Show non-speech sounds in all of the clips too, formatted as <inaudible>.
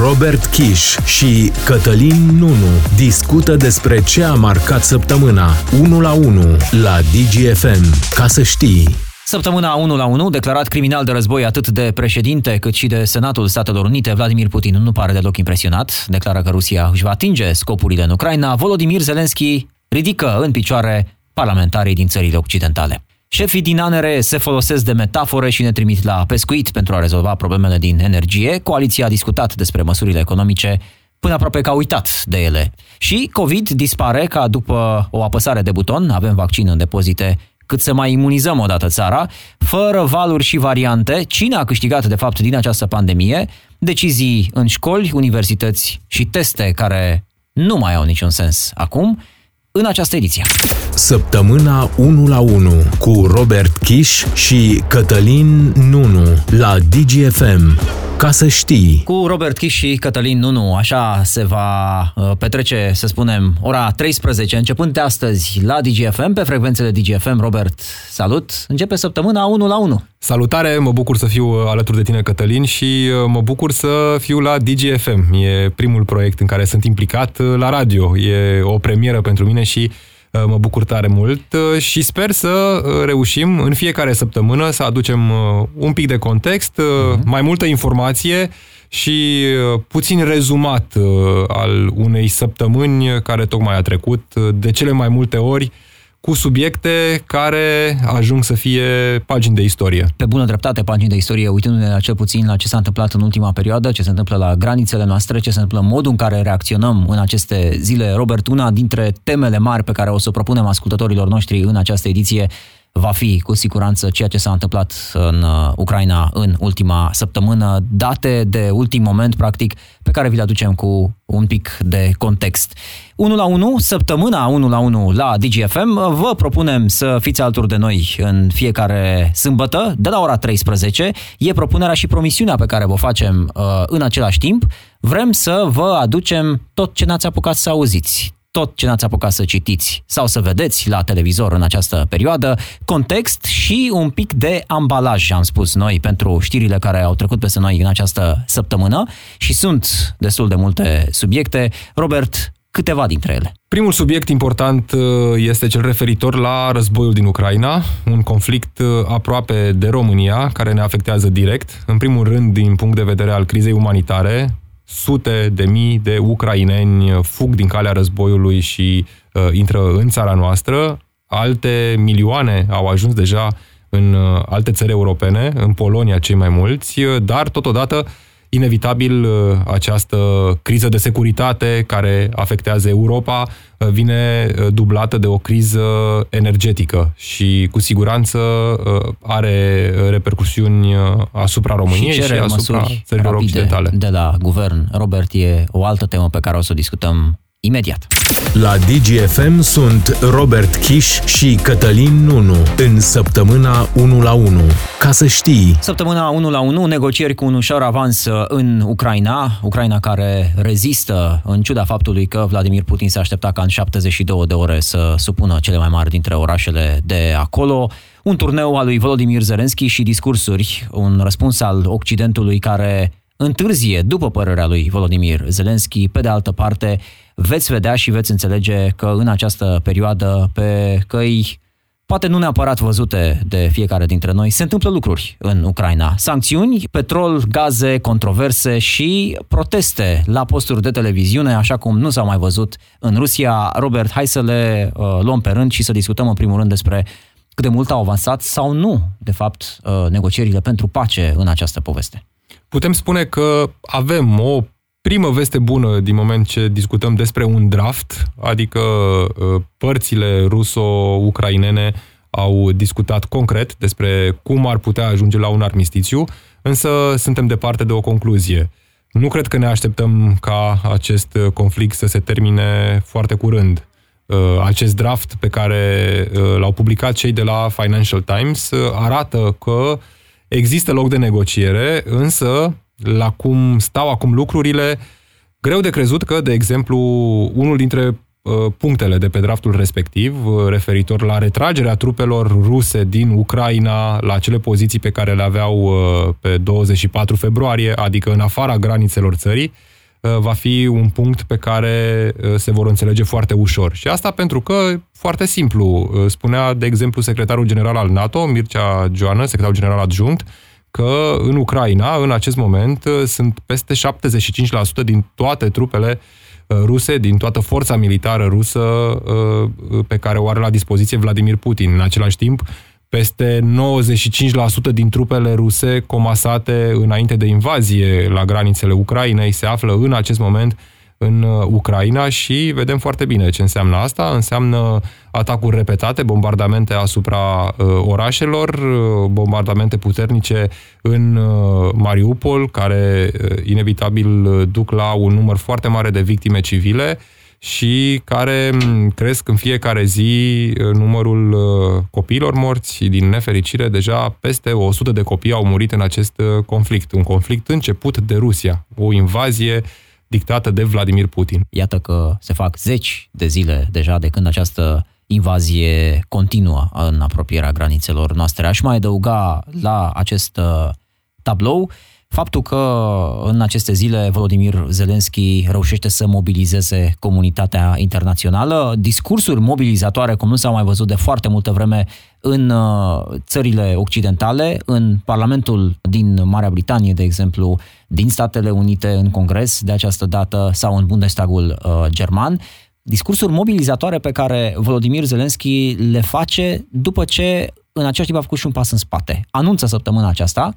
Robert Kiș și Cătălin Nunu discută despre ce a marcat săptămâna 1 la 1 la DGFM. Ca să știi... Săptămâna 1 la 1, declarat criminal de război atât de președinte cât și de Senatul Statelor Unite, Vladimir Putin nu pare deloc impresionat. Declară că Rusia își va atinge scopurile în Ucraina. Volodymyr Zelensky ridică în picioare parlamentarii din țările occidentale. Șefii din ANRE se folosesc de metafore și ne trimit la pescuit pentru a rezolva problemele din energie. Coaliția a discutat despre măsurile economice până aproape că a uitat de ele. Și COVID dispare ca după o apăsare de buton, avem vaccin în depozite cât să mai imunizăm odată țara, fără valuri și variante, cine a câștigat de fapt din această pandemie, decizii în școli, universități și teste care nu mai au niciun sens acum, în această ediție. Săptămâna 1 la 1 cu Robert Kiș și Cătălin Nunu la DGFM. Ca să știi. Cu Robert Kiș și Cătălin Nunu, așa se va uh, petrece, să spunem, ora 13, începând de astăzi la DGFM, pe frecvențele DGFM. Robert, salut! Începe săptămâna 1 la 1. Salutare, mă bucur să fiu uh, alături de tine, Cătălin, și uh, mă bucur să fiu la DGFM. E primul proiect în care sunt implicat la radio. E o premieră pentru mine și mă bucur tare mult și sper să reușim în fiecare săptămână să aducem un pic de context, uh-huh. mai multă informație și puțin rezumat al unei săptămâni care tocmai a trecut, de cele mai multe ori cu subiecte care ajung să fie pagini de istorie. Pe bună dreptate, pagini de istorie, uitându-ne la cel puțin la ce s-a întâmplat în ultima perioadă, ce se întâmplă la granițele noastre, ce se întâmplă, modul în care reacționăm în aceste zile. Robert, una dintre temele mari pe care o să o propunem ascultătorilor noștri în această ediție va fi cu siguranță ceea ce s-a întâmplat în uh, Ucraina în ultima săptămână, date de ultim moment, practic, pe care vi le aducem cu un pic de context. 1 la 1, săptămâna 1 la 1 la DGFM, vă propunem să fiți alături de noi în fiecare sâmbătă, de la ora 13. E propunerea și promisiunea pe care vă facem uh, în același timp. Vrem să vă aducem tot ce n-ați apucat să auziți tot ce n-ați apucat să citiți sau să vedeți la televizor în această perioadă, context și un pic de ambalaj, am spus noi, pentru știrile care au trecut peste noi în această săptămână și sunt destul de multe subiecte. Robert, câteva dintre ele. Primul subiect important uh, este cel referitor la războiul din Ucraina, un conflict uh, aproape de România, care ne afectează direct, în primul rând din punct de vedere al crizei umanitare, sute de mii de ucraineni fug din calea războiului și uh, intră în țara noastră. Alte milioane au ajuns deja în uh, alte țări europene, în Polonia cei mai mulți, uh, dar totodată Inevitabil, uh, această criză de securitate care afectează Europa uh, vine uh, dublată de o criză energetică și cu siguranță are repercusiuni asupra României și, și asupra țărilor occidentale. De la guvern, Robert, e o altă temă pe care o să o discutăm imediat. La DGFM sunt Robert Kiș și Cătălin Nunu în săptămâna 1 la 1. Ca să știi. Săptămâna 1 la 1, negocieri cu un ușor avans în Ucraina, Ucraina care rezistă în ciuda faptului că Vladimir Putin se aștepta ca în 72 de ore să supună cele mai mari dintre orașele de acolo. Un turneu al lui Volodymyr Zelensky și discursuri, un răspuns al Occidentului care întârzie, după părerea lui Volodymyr Zelensky. Pe de altă parte, veți vedea și veți înțelege că în această perioadă, pe căi poate nu neapărat văzute de fiecare dintre noi, se întâmplă lucruri în Ucraina. Sancțiuni, petrol, gaze, controverse și proteste la posturi de televiziune, așa cum nu s-au mai văzut în Rusia. Robert, hai să le uh, luăm pe rând și să discutăm în primul rând despre cât de mult au avansat sau nu, de fapt, uh, negocierile pentru pace în această poveste. Putem spune că avem o primă veste bună din moment ce discutăm despre un draft, adică uh, părțile ruso-ucrainene au discutat concret despre cum ar putea ajunge la un armistițiu, însă suntem departe de o concluzie. Nu cred că ne așteptăm ca acest conflict să se termine foarte curând. Uh, acest draft pe care uh, l-au publicat cei de la Financial Times arată că există loc de negociere, însă la cum stau acum lucrurile, greu de crezut că, de exemplu, unul dintre punctele de pe draftul respectiv, referitor la retragerea trupelor ruse din Ucraina la cele poziții pe care le aveau pe 24 februarie, adică în afara granițelor țării, va fi un punct pe care se vor înțelege foarte ușor. Și asta pentru că, foarte simplu, spunea, de exemplu, secretarul general al NATO, Mircea Joană, secretarul general adjunct, că în Ucraina, în acest moment, sunt peste 75% din toate trupele uh, ruse, din toată forța militară rusă uh, pe care o are la dispoziție Vladimir Putin. În același timp, peste 95% din trupele ruse comasate înainte de invazie la granițele Ucrainei se află în acest moment în uh, Ucraina și vedem foarte bine ce înseamnă asta. Înseamnă atacuri repetate, bombardamente asupra uh, orașelor, uh, bombardamente puternice în uh, Mariupol, care uh, inevitabil duc la un număr foarte mare de victime civile și care mm, cresc în fiecare zi uh, numărul copiilor morți. Din nefericire, deja peste 100 de copii au murit în acest conflict. Un conflict început de Rusia, o invazie uh, dictată de Vladimir Putin. Iată că se fac zeci de zile deja de când această invazie continuă în apropierea granițelor noastre. Aș mai adăuga la acest uh, tablou faptul că în aceste zile Volodymyr Zelensky reușește să mobilizeze comunitatea internațională, discursuri mobilizatoare cum nu s-au mai văzut de foarte multă vreme în uh, țările occidentale, în Parlamentul din Marea Britanie, de exemplu, din Statele Unite în Congres de această dată sau în Bundestagul uh, german, discursuri mobilizatoare pe care Volodymyr Zelensky le face după ce în același timp a făcut și un pas în spate. Anunță săptămâna aceasta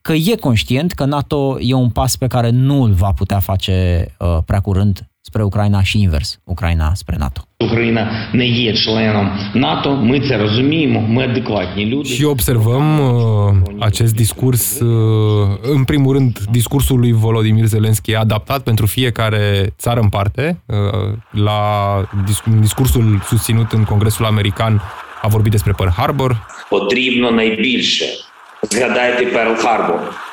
că e conștient că NATO e un pas pe care nu îl va putea face uh, prea curând spre Ucraina și invers, Ucraina spre NATO. Ucraina ne e членом NATO, ми це розуміємо, ми адекватні люди. Și observăm uh, acest discurs, uh, în primul rând, discursul lui Volodymyr Zelensky adaptat pentru fiecare țară în parte. Uh, la discursul susținut în Congresul American a vorbit despre Pearl Harbor. Потрібно найбільше zgadajte Pearl Harbor.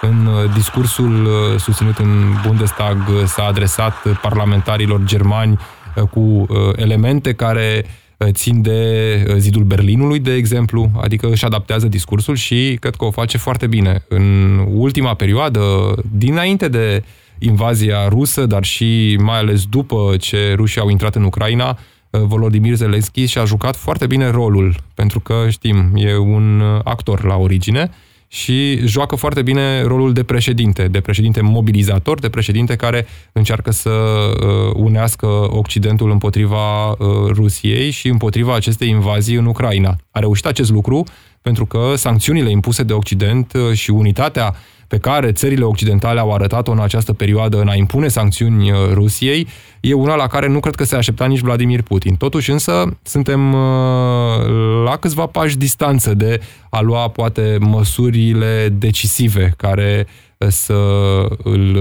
În uh, discursul uh, susținut în Bundestag uh, s-a adresat parlamentarilor germani cu elemente care țin de zidul Berlinului, de exemplu, adică își adaptează discursul și cred că o face foarte bine. În ultima perioadă, dinainte de invazia rusă, dar și mai ales după ce rușii au intrat în Ucraina, Volodymyr Zelensky și-a jucat foarte bine rolul, pentru că, știm, e un uh, actor la origine și joacă foarte bine rolul de președinte, de președinte mobilizator, de președinte care încearcă să uh, unească Occidentul împotriva Rusiei și împotriva acestei invazii în Ucraina. A reușit acest lucru pentru că sancțiunile impuse de Occident și unitatea pe care țările occidentale au arătat-o în această perioadă în a impune sancțiuni uh, Rusiei, e una la care nu cred că se aștepta nici Vladimir Putin. Totuși însă suntem uh, la câțiva pași distanță de a lua poate măsurile decisive care uh, să îl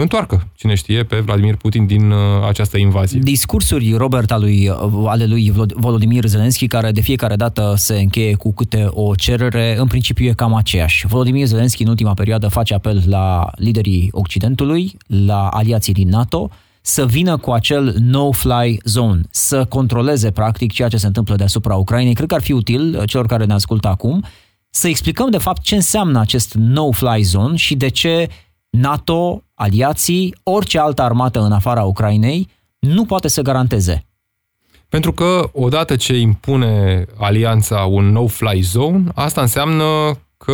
întoarcă, cine știe, pe Vladimir Putin din uh, această invazie. Discursuri, Robert, al lui, uh, ale lui Volodymyr Zelensky, care de fiecare dată se încheie cu câte o cerere, în principiu e cam aceeași. Volodymyr Zelensky în ultima perioadă face apel la liderii Occidentului, la aliații din NATO, să vină cu acel no-fly zone, să controleze practic ceea ce se întâmplă deasupra Ucrainei. Cred că ar fi util uh, celor care ne ascultă acum să explicăm de fapt ce înseamnă acest no-fly zone și de ce NATO, aliații, orice altă armată în afara Ucrainei nu poate să garanteze. Pentru că odată ce impune alianța un no-fly zone, asta înseamnă că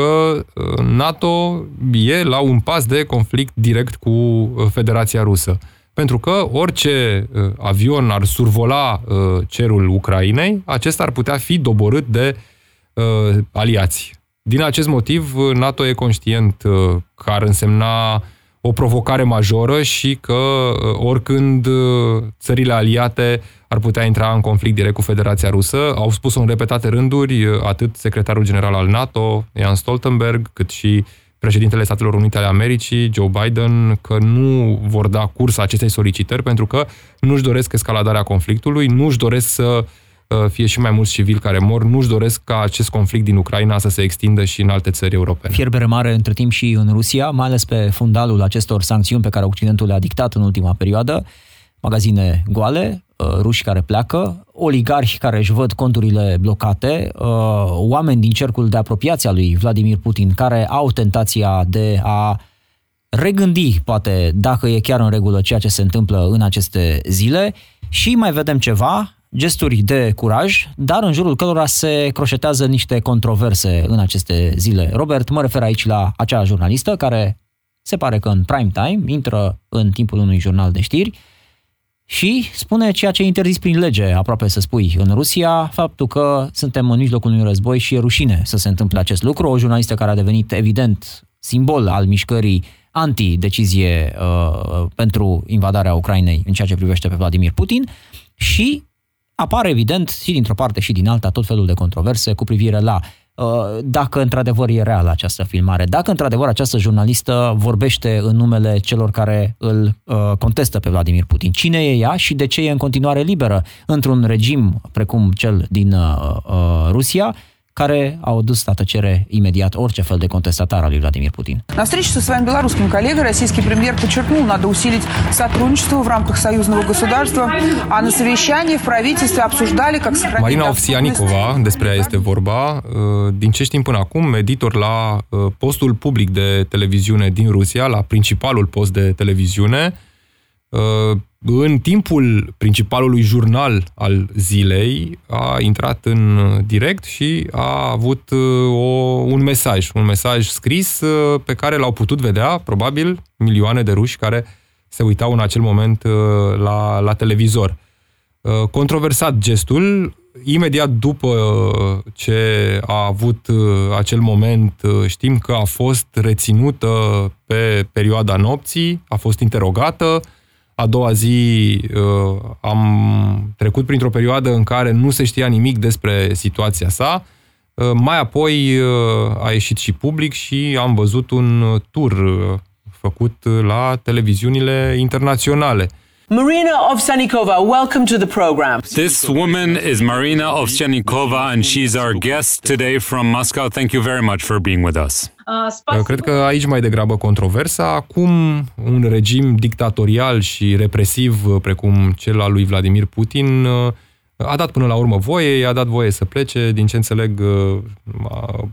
uh, NATO e la un pas de conflict direct cu uh, Federația Rusă. Pentru că orice uh, avion ar survola cerul Ucrainei, acesta ar putea fi doborât de aliați. Din acest motiv, NATO e conștient că ar însemna o provocare majoră și că oricând țările aliate ar putea intra în conflict direct cu Federația Rusă. Au spus-o în repetate rânduri atât secretarul general al NATO, Jan Stoltenberg, cât și președintele Statelor Unite ale Americii, Joe Biden, că nu vor da curs acestei solicitări pentru că nu-și doresc escaladarea conflictului, nu-și doresc să uh, fie și mai mulți civili care mor, nu-și doresc ca acest conflict din Ucraina să se extindă și în alte țări europene. Fierbere mare între timp și în Rusia, mai ales pe fundalul acestor sancțiuni pe care Occidentul le-a dictat în ultima perioadă. magazine goale, uh, ruși care pleacă, oligarhi care își văd conturile blocate, uh, oameni din cercul de apropiație a lui Vladimir Putin care au tentația de a regândi, poate, dacă e chiar în regulă ceea ce se întâmplă în aceste zile și mai vedem ceva, gesturi de curaj, dar în jurul cărora se croșetează niște controverse în aceste zile. Robert, mă refer aici la acea jurnalistă care se pare că în prime time intră în timpul unui jurnal de știri și spune ceea ce e interzis prin lege, aproape să spui, în Rusia, faptul că suntem în mijlocul unui război și e rușine să se întâmple acest lucru. O jurnalistă care a devenit evident simbol al mișcării anti-decizie uh, pentru invadarea Ucrainei în ceea ce privește pe Vladimir Putin și apare evident și dintr-o parte și din alta tot felul de controverse cu privire la uh, dacă într-adevăr e reală această filmare, dacă într-adevăr această jurnalistă vorbește în numele celor care îl uh, contestă pe Vladimir Putin. Cine e ea și de ce e în continuare liberă într-un regim precum cel din uh, Rusia, care au adus la tăcere imediat orice fel de contestatar al lui Vladimir Putin. На встрече со своим белорусским коллегой российский премьер подчеркнул, надо усилить сотрудничество в рамках союзного государства, а на совещании в правительстве обсуждали, как сохранить... Marina Ovsianicova, despre ea este vorba, uh, din ce știm până acum, editor la uh, postul public de televiziune din Rusia, la principalul post de televiziune, uh, în timpul principalului jurnal al zilei a intrat în direct și a avut uh, o, un mesaj, un mesaj scris uh, pe care l-au putut vedea, probabil, milioane de ruși care se uitau în acel moment uh, la, la televizor. Controversat gestul, imediat după ce a avut acel moment, știm că a fost reținută pe perioada nopții, a fost interogată, a doua zi uh, am trecut printr-o perioadă în care nu se știa nimic despre situația sa. Uh, mai apoi uh, a ieșit și public și am văzut un tur făcut la televiziunile internaționale. Marina Ovsyanikova, welcome to the program. This woman is Marina Ovsyanikova, and she's our guest today from Moscow. Thank you very much for being with us. Uh, cred că aici mai degrabă controversa. Acum, un regim dictatorial și represiv, uh, precum cel al lui Vladimir Putin, uh, a dat până la urmă voie, i-a dat voie să plece. Din ce înțeleg,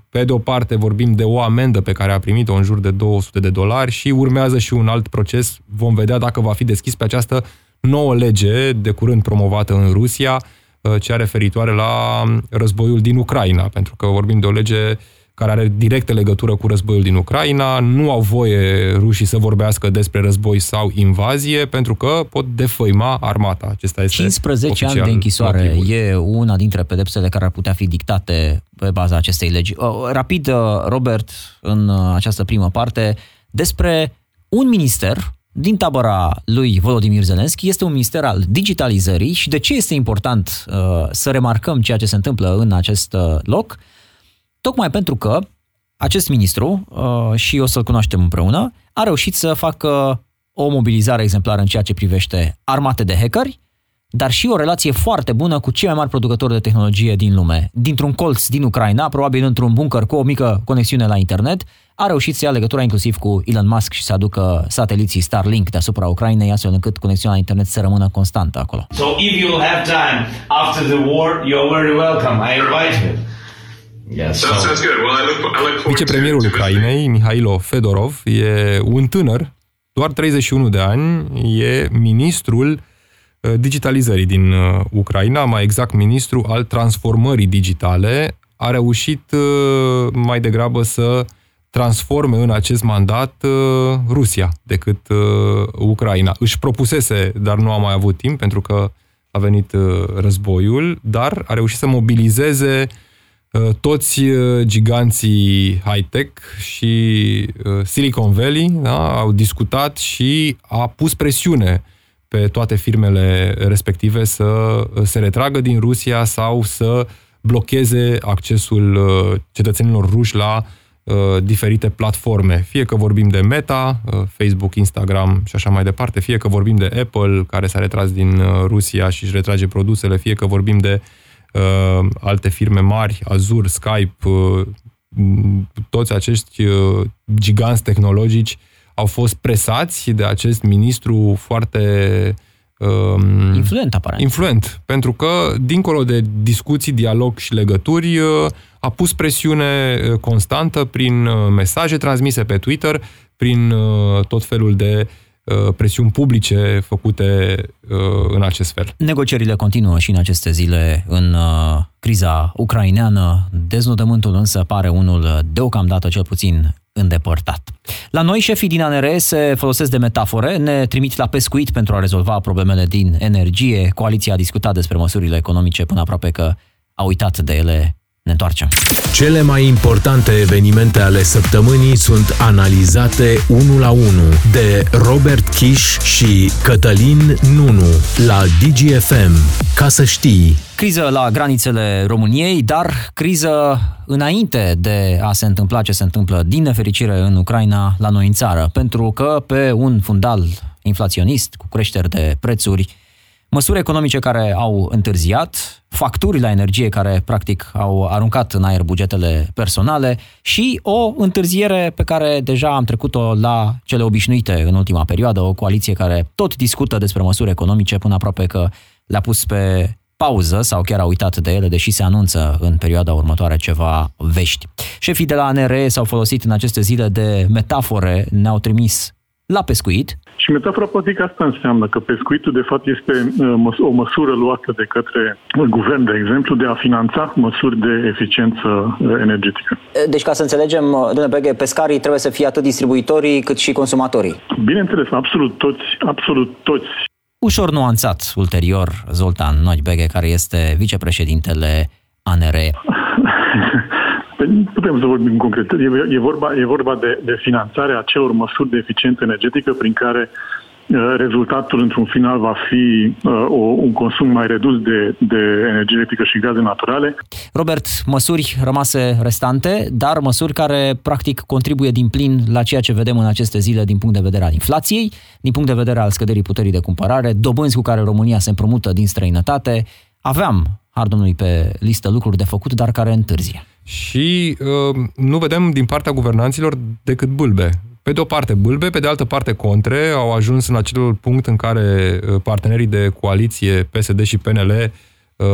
pe de o parte vorbim de o amendă pe care a primit-o în jur de 200 de dolari și urmează și un alt proces. Vom vedea dacă va fi deschis pe această nouă lege de curând promovată în Rusia, cea referitoare la războiul din Ucraina, pentru că vorbim de o lege uh, care are directă legătură cu războiul din Ucraina. Nu au voie rușii să vorbească despre război sau invazie, pentru că pot defăima armata. Acesta este 15 ani de închisoare motivul. e una dintre pedepsele care ar putea fi dictate pe baza acestei legi. Uh, rapid, uh, Robert, în uh, această primă parte, despre un minister din tabăra lui Volodymyr Zelensky este un minister al digitalizării și de ce este important uh, să remarcăm ceea ce se întâmplă în acest uh, loc? Tocmai pentru că acest ministru, uh, și o să-l cunoaștem împreună, a reușit să facă o mobilizare exemplară în ceea ce privește armate de hackeri, dar și o relație foarte bună cu cei mai mari producători de tehnologie din lume. Dintr-un colț din Ucraina, probabil într-un bunker cu o mică conexiune la internet, a reușit să ia legătura inclusiv cu Elon Musk și să aducă sateliții Starlink deasupra Ucrainei, astfel încât conexiunea la internet să rămână constantă acolo. So if you have time after the war, you're very welcome. I invite you. Vicepremierul Ucrainei, Mihailo Fedorov, e un tânăr, doar 31 de ani, e ministrul uh, digitalizării din uh, Ucraina, mai exact ministru al transformării digitale, a reușit uh, mai degrabă să transforme în acest mandat Rusia decât Ucraina. Își propusese, dar nu a mai avut timp pentru că a venit războiul, dar a reușit să mobilizeze uh, Uh, toți uh, giganții high-tech și uh, Silicon Valley da, au discutat și a pus presiune pe toate firmele respective să se retragă din Rusia sau să blocheze accesul cetățenilor ruși la diferite platforme. Fie că vorbim de Meta, Facebook, Instagram și așa mai departe, fie că vorbim de Apple, care s-a retras din Rusia și își retrage produsele, fie că vorbim de uh, uh, alte firme mari, Azure, Skype, uh, toți acești uh, giganți tehnologici au fost presați de acest ministru foarte um, Influent, aparent. influent, pentru că, dincolo de discuții, dialog și legături, uh, a pus presiune uh, constantă prin uh, mesaje transmise pe Twitter, prin uh, tot felul de uh, presiuni publice făcute uh, în acest fel. Negocierile continuă și în aceste zile în uh, criza ucraineană. Deznodământul însă pare unul uh, deocamdată cel puțin îndepărtat. La noi, șefii din ANR se folosesc de metafore, ne trimit la pescuit pentru a rezolva problemele din energie. Coaliția a discutat despre măsurile economice până aproape că a uitat de ele. Ne întoarcem. Cele mai importante evenimente ale săptămânii sunt analizate unul la unul de Robert Kiș și Cătălin Nunu la DGFM. Ca să știi, Criză la granițele României, dar criză înainte de a se întâmpla ce se întâmplă din nefericire în Ucraina la noi în țară, pentru că pe un fundal inflaționist cu creșteri de prețuri, măsuri economice care au întârziat, facturi la energie care practic au aruncat în aer bugetele personale și o întârziere pe care deja am trecut-o la cele obișnuite în ultima perioadă, o coaliție care tot discută despre măsuri economice până aproape că le-a pus pe pauză sau chiar a uitat de ele, deși se anunță în perioada următoare ceva vești. Șefii de la ANR s-au folosit în aceste zile de metafore, ne-au trimis la pescuit, Și metafora poate că asta înseamnă că pescuitul de fapt este uh, măs- o măsură luată de către guvern, de exemplu, de a finanța măsuri de eficiență uh, energetică. Deci, ca să înțelegem, domnule Beghe, pescarii trebuie să fie atât distribuitorii cât și consumatorii. Bineînțeles, absolut toți, absolut toți Ușor nuanțat ulterior Zoltan Noichbeghe, care este vicepreședintele ANR. <laughs> Păi Putem să vorbim concret. E, e vorba, e vorba de, de finanțarea acelor măsuri de eficiență energetică prin care uh, rezultatul într-un final va fi uh, o, un consum mai redus de, de energie electrică și gaze naturale. Robert, măsuri rămase restante, dar măsuri care practic contribuie din plin la ceea ce vedem în aceste zile din punct de vedere al inflației, din punct de vedere al scăderii puterii de cumpărare, dobânzi cu care România se împrumută din străinătate. Aveam, har domnului, pe listă lucruri de făcut, dar care întârzie. Și uh, nu vedem din partea guvernanților decât bâlbe. Pe de o parte bâlbe, pe de altă parte contre, au ajuns în acel punct în care uh, partenerii de coaliție PSD și PNL uh,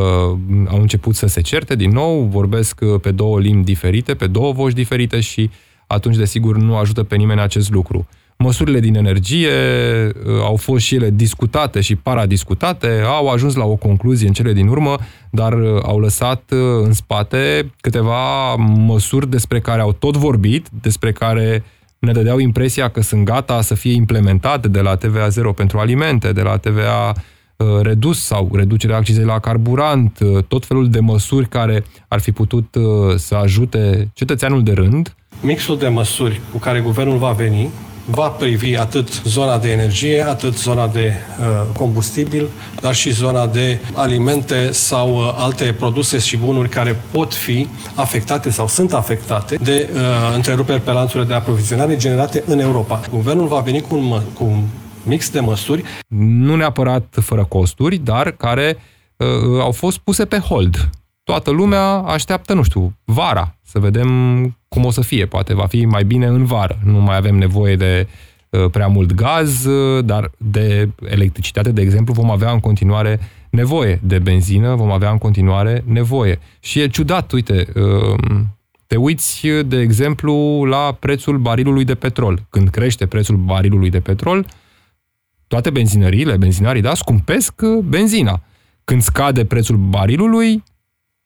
au început să se certe din nou, vorbesc uh, pe două limbi diferite, pe două voci diferite și atunci, desigur, nu ajută pe nimeni acest lucru. Măsurile din energie uh, au fost și ele discutate și paradiscutate, au ajuns la o concluzie în cele din urmă, dar uh, au lăsat uh, în spate câteva măsuri despre care au tot vorbit, despre care ne dădeau impresia că sunt gata să fie implementate de la TVA 0 pentru alimente, de la TVA uh, redus sau reducerea accizei la carburant, uh, tot felul de măsuri care ar fi putut uh, să ajute cetățeanul de rând, Mixul de măsuri cu care guvernul va veni va privi atât zona de energie, atât zona de uh, combustibil, dar și zona de alimente sau uh, alte produse și bunuri care pot fi afectate sau sunt afectate de uh, întreruperi pe lanțurile de aprovizionare generate în Europa. Guvernul va veni cu un, mă- cu un mix de măsuri nu neapărat fără costuri, dar care uh, au fost puse pe hold. Toată lumea așteaptă, nu știu, vara, să vedem cum o să fie. Poate va fi mai bine în vară. Nu mai avem nevoie de uh, prea mult gaz, uh, dar de electricitate, de exemplu, vom avea în continuare nevoie. De benzină vom avea în continuare nevoie. Și e ciudat, uite, uh, te uiți, de exemplu, la prețul barilului de petrol. Când crește prețul barilului de petrol, toate benzinăriile, benzinarii, da, scumpesc uh, benzina. Când scade prețul barilului,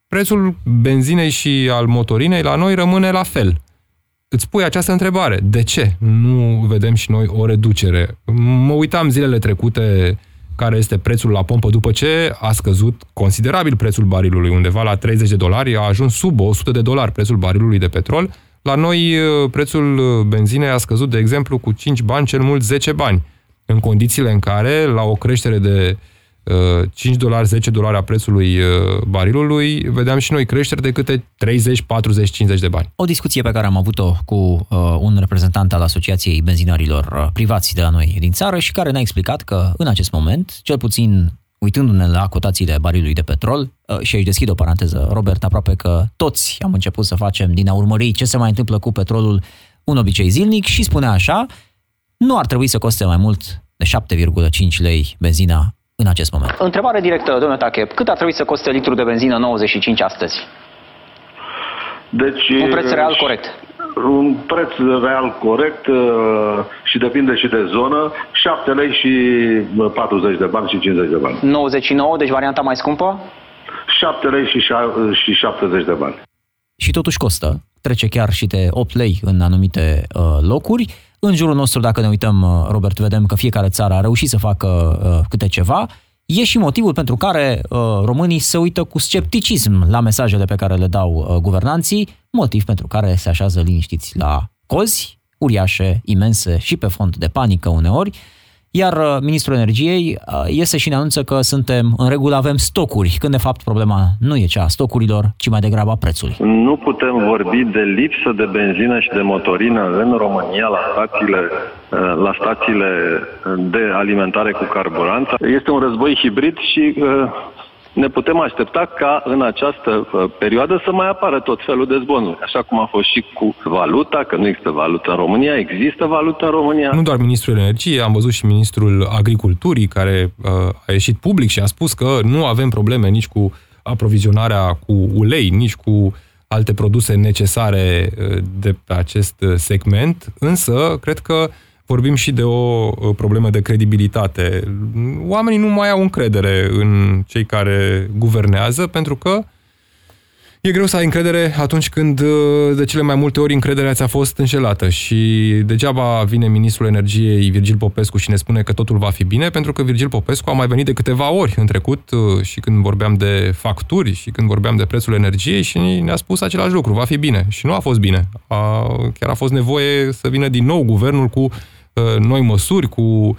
prețul benzinei și al motorinei la noi rămâne la fel. Îți pui această întrebare. De ce nu vedem și noi o reducere? Mă uitam zilele trecute care este prețul la pompă după ce a scăzut considerabil prețul barilului, undeva la 30 de dolari, a ajuns sub 100 de dolari prețul barilului de petrol. La noi uh, prețul uh, benzinei a scăzut, de exemplu, cu 5 bani, cel mult 10 bani în condițiile în care, la o creștere de uh, 5 dolari, 10 dolari a prețului uh, barilului, vedeam și noi creșteri de câte 30, 40, 50 de bani. O discuție pe care am avut-o cu uh, un reprezentant al Asociației Benzinarilor uh, Privați de la noi din țară și care ne-a explicat că în acest moment, cel puțin uitându-ne la cotațiile barilului de petrol, uh, și aici deschid o paranteză, Robert, aproape că toți am început să facem din a urmări ce se mai întâmplă cu petrolul un obicei zilnic și spunea așa, nu ar trebui să coste mai mult de 7,5 lei benzina în acest moment. Întrebare directă, domnule Tache. Cât ar trebui să coste litru de benzină 95 astăzi? Deci, Un preț real corect. Un preț real corect uh, și depinde și de zonă, 7 lei și 40 de bani și 50 de bani. 99, deci varianta mai scumpă? 7 lei și, și 70 de bani. Și totuși costă, trece chiar și de 8 lei în anumite uh, locuri. În jurul nostru, dacă ne uităm, uh, Robert, vedem că fiecare țară a reușit să facă uh, câte ceva. E și motivul pentru care uh, românii se uită cu scepticism la mesajele pe care le dau uh, guvernanții, motiv pentru care se așează liniștiți la cozi, uriașe, imense și pe fond de panică uneori, iar uh, Ministrul Energiei uh, iese și ne anunță că suntem în regulă, avem stocuri, când de fapt problema nu e cea a stocurilor, ci mai degrabă a prețului. Nu putem vorbi de lipsă de benzină și de motorină în România la stațiile, uh, la stațiile de alimentare cu carburant. Este un război hibrid și ne putem aștepta ca în această uh, perioadă să mai apară tot felul de zvonuri. Așa cum a fost și cu valuta, că nu există valută în România, există valută în România. Nu doar Ministrul Energiei, am văzut și Ministrul Agriculturii care uh, a ieșit public și a spus că nu avem probleme nici cu aprovizionarea cu ulei, nici cu alte produse necesare uh, de pe acest uh, segment, însă cred că uh, vorbim și de o problemă de credibilitate. Oamenii nu mai au încredere în cei care guvernează pentru că E greu să ai încredere atunci când de cele mai multe ori încrederea ți-a fost înșelată și degeaba vine ministrul energiei Virgil Popescu și ne spune că totul va fi bine, pentru că Virgil Popescu a mai venit de câteva ori în trecut și când vorbeam de facturi și când vorbeam de prețul energiei și ne-a spus același lucru, va fi bine. Și nu a fost bine. A, chiar a fost nevoie să vină din nou guvernul cu Uh, noi măsuri, cu uh,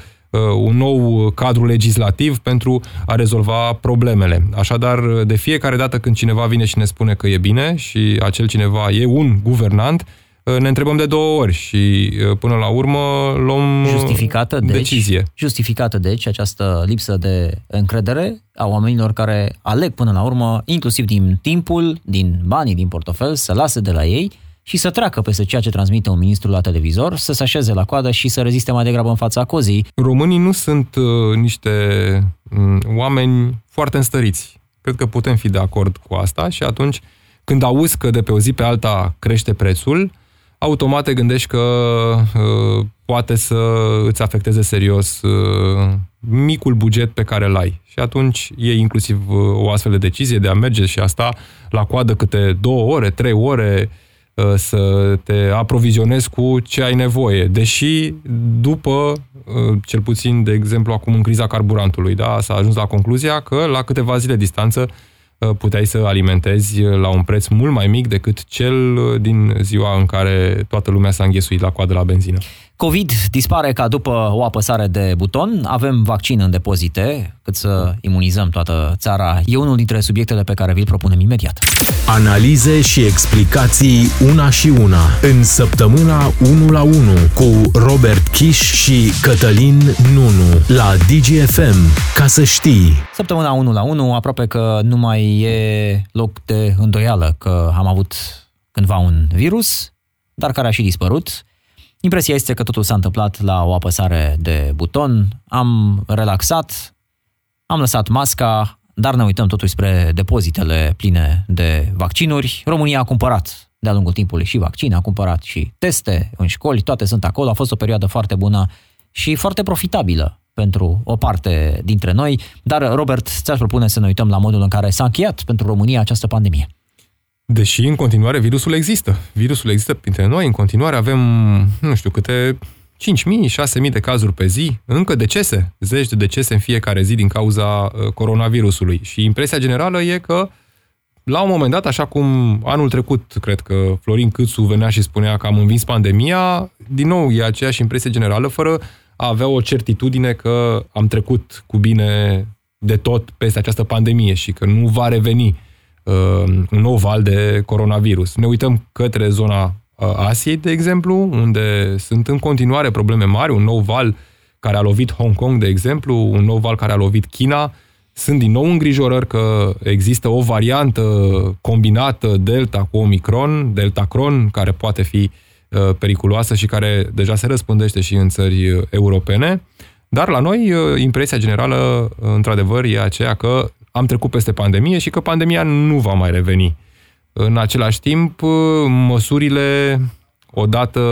un nou cadru legislativ pentru a rezolva problemele. Așadar, de fiecare dată când cineva vine și ne spune că e bine și acel cineva e un guvernant, uh, ne întrebăm de două ori și până la urmă luăm justificată, deci, decizie. Justificată, deci, această lipsă de încredere a oamenilor care aleg până la urmă, inclusiv din timpul, din banii, din portofel, să lase de la ei și să treacă peste ceea ce transmite un ministru la televizor, să se așeze la coadă și să reziste mai degrabă în fața cozii. Românii nu sunt uh, niște uh, oameni foarte înstăriți. Cred că putem fi de acord cu asta și atunci când auzi că de pe o zi pe alta crește prețul, automat te gândești că uh, poate să îți afecteze serios uh, micul buget pe care îl ai. Și atunci e inclusiv uh, o astfel de decizie de a merge și asta la coadă câte două ore, trei ore, Uh, să te aprovizionezi cu ce ai nevoie. Deși după, uh, cel puțin, de exemplu, acum în criza carburantului, da, s-a ajuns la concluzia că la câteva zile distanță uh, puteai să alimentezi la un preț mult mai mic decât cel din ziua în care toată lumea s-a înghesuit la coadă la benzină. COVID dispare ca după o apăsare de buton. Avem vaccin în depozite, cât să imunizăm toată țara. E unul dintre subiectele pe care vi-l propunem imediat. Analize și explicații una și una în săptămâna 1 la 1 cu Robert Kiș și Cătălin Nunu la DGFM. Ca să știi. Săptămâna 1 la 1 aproape că nu mai e loc de îndoială că am avut cândva un virus, dar care a și dispărut. Impresia este că totul s-a întâmplat la o apăsare de buton, am relaxat, am lăsat masca, dar ne uităm totuși spre depozitele pline de vaccinuri. România a cumpărat de-a lungul timpului și vaccine, a cumpărat și teste în școli, toate sunt acolo. A fost o perioadă foarte bună și foarte profitabilă pentru o parte dintre noi. Dar, Robert, ți-aș propune să ne uităm la modul în care s-a încheiat pentru România această pandemie. Deși în continuare virusul există. Virusul există printre noi, în continuare avem, nu știu, câte 5.000, 6.000 de cazuri pe zi, încă decese, zeci de decese în fiecare zi din cauza uh, coronavirusului. Și impresia generală e că la un moment dat, așa cum anul trecut, cred că Florin Câțu venea și spunea că am învins pandemia, din nou e aceeași impresie generală, fără a avea o certitudine că am trecut cu bine de tot peste această pandemie și că nu va reveni uh, un nou val de coronavirus. Ne uităm către zona uh, Asiei, de exemplu, unde sunt în continuare probleme mari, un nou val care a lovit Hong Kong, de exemplu, un nou val care a lovit China. Sunt din nou îngrijorări că există o variantă combinată Delta cu Omicron, Delta Cron, care poate fi uh, periculoasă și care deja se răspândește și în țări europene. Dar la noi, impresia generală, într-adevăr, e aceea că am trecut peste pandemie și că pandemia nu va mai reveni. În același timp, măsurile odată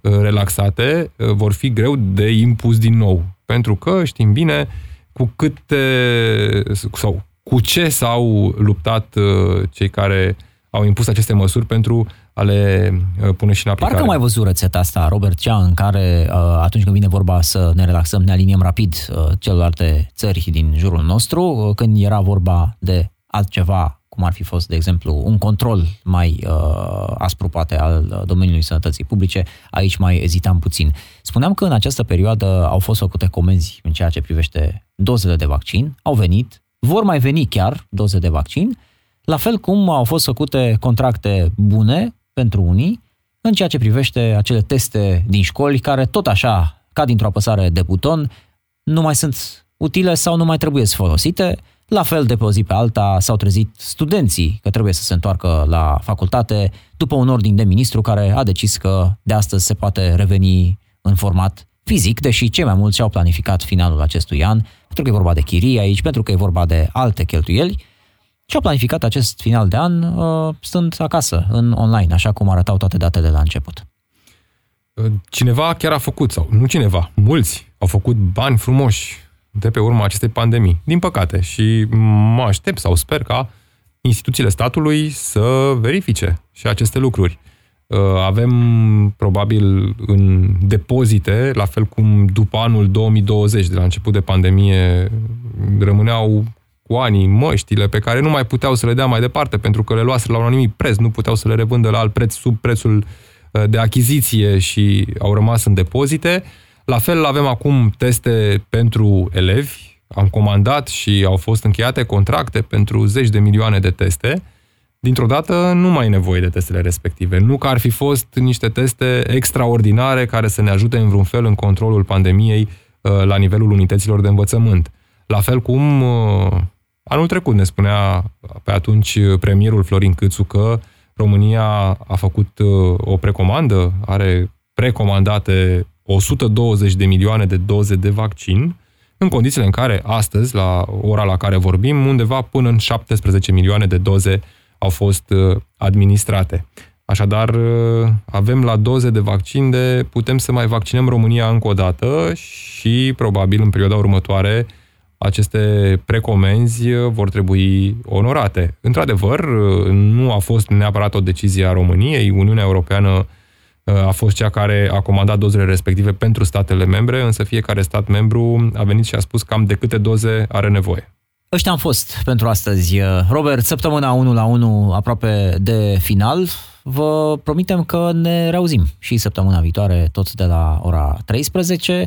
relaxate vor fi greu de impus din nou. Pentru că știm bine cu câte sau cu ce s-au luptat cei care au impus aceste măsuri pentru a le pune și în aplicare. Parcă mai văzut rețeta asta, Robert Cea, în care atunci când vine vorba să ne relaxăm, ne aliniem rapid celelalte țări din jurul nostru, când era vorba de altceva, cum ar fi fost, de exemplu, un control mai uh, aspru, poate, al domeniului sănătății publice, aici mai ezitam puțin. Spuneam că în această perioadă au fost făcute comenzi în ceea ce privește dozele de vaccin, au venit, vor mai veni chiar doze de vaccin, la fel cum au fost făcute contracte bune pentru unii în ceea ce privește acele teste din școli care tot așa, ca dintr-o apăsare de buton, nu mai sunt utile sau nu mai trebuie să folosite. La fel de pe o zi pe alta s-au trezit studenții că trebuie să se întoarcă la facultate după un ordin de ministru care a decis că de astăzi se poate reveni în format fizic, deși cei mai mulți și-au planificat finalul acestui an, pentru că e vorba de chirii aici, pentru că e vorba de alte cheltuieli, și au planificat acest final de an uh, stând acasă, în online, așa cum arătau toate datele la început. Uh, cineva chiar a făcut, sau nu cineva, mulți au făcut bani frumoși de pe urma acestei pandemii, din păcate. Și mă aștept sau sper ca instituțiile statului să verifice și aceste lucruri. Uh, avem probabil în depozite, la fel cum după anul 2020, de la început de pandemie, rămâneau cu anii măștile pe care nu mai puteau să le dea mai departe pentru că le luaseră la un anumit preț, nu puteau să le revândă la alt preț sub prețul uh, de achiziție și au rămas în depozite. La fel avem acum teste pentru elevi, am comandat și au fost încheiate contracte pentru zeci de milioane de teste. Dintr-o dată nu mai e nevoie de testele respective. Nu că ar fi fost niște teste extraordinare care să ne ajute în vreun fel în controlul pandemiei uh, la nivelul unităților de învățământ. La fel cum uh, Anul trecut ne spunea pe atunci premierul Florin Câțu că România a făcut uh, o precomandă, are precomandate 120 de milioane de doze de vaccin, în condițiile în care astăzi, la ora la care vorbim, undeva până în 17 milioane de doze au fost uh, administrate. Așadar, uh, avem la doze de vaccin de putem să mai vaccinăm România încă o dată și probabil în perioada următoare aceste precomenzi uh, vor trebui onorate. Într-adevăr, uh, nu a fost neapărat o decizie a României. Uniunea Europeană uh, a fost cea care a comandat dozele respective pentru statele membre, însă fiecare stat membru a venit și a spus cam de câte doze are nevoie. Ăștia am fost pentru astăzi. Robert, săptămâna 1 la 1 aproape de final. Vă promitem că ne reauzim și săptămâna viitoare, tot de la ora 13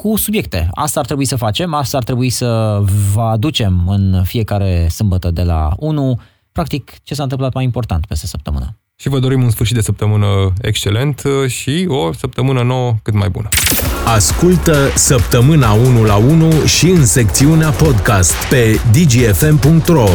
cu subiecte. Asta ar trebui să facem, asta ar trebui să vă aducem în fiecare sâmbătă de la 1. Practic, ce s-a întâmplat mai important peste săptămână. Și vă dorim un sfârșit de săptămână excelent și o săptămână nouă cât mai bună. Ascultă săptămâna 1 la 1 și în secțiunea podcast pe dgfm.ro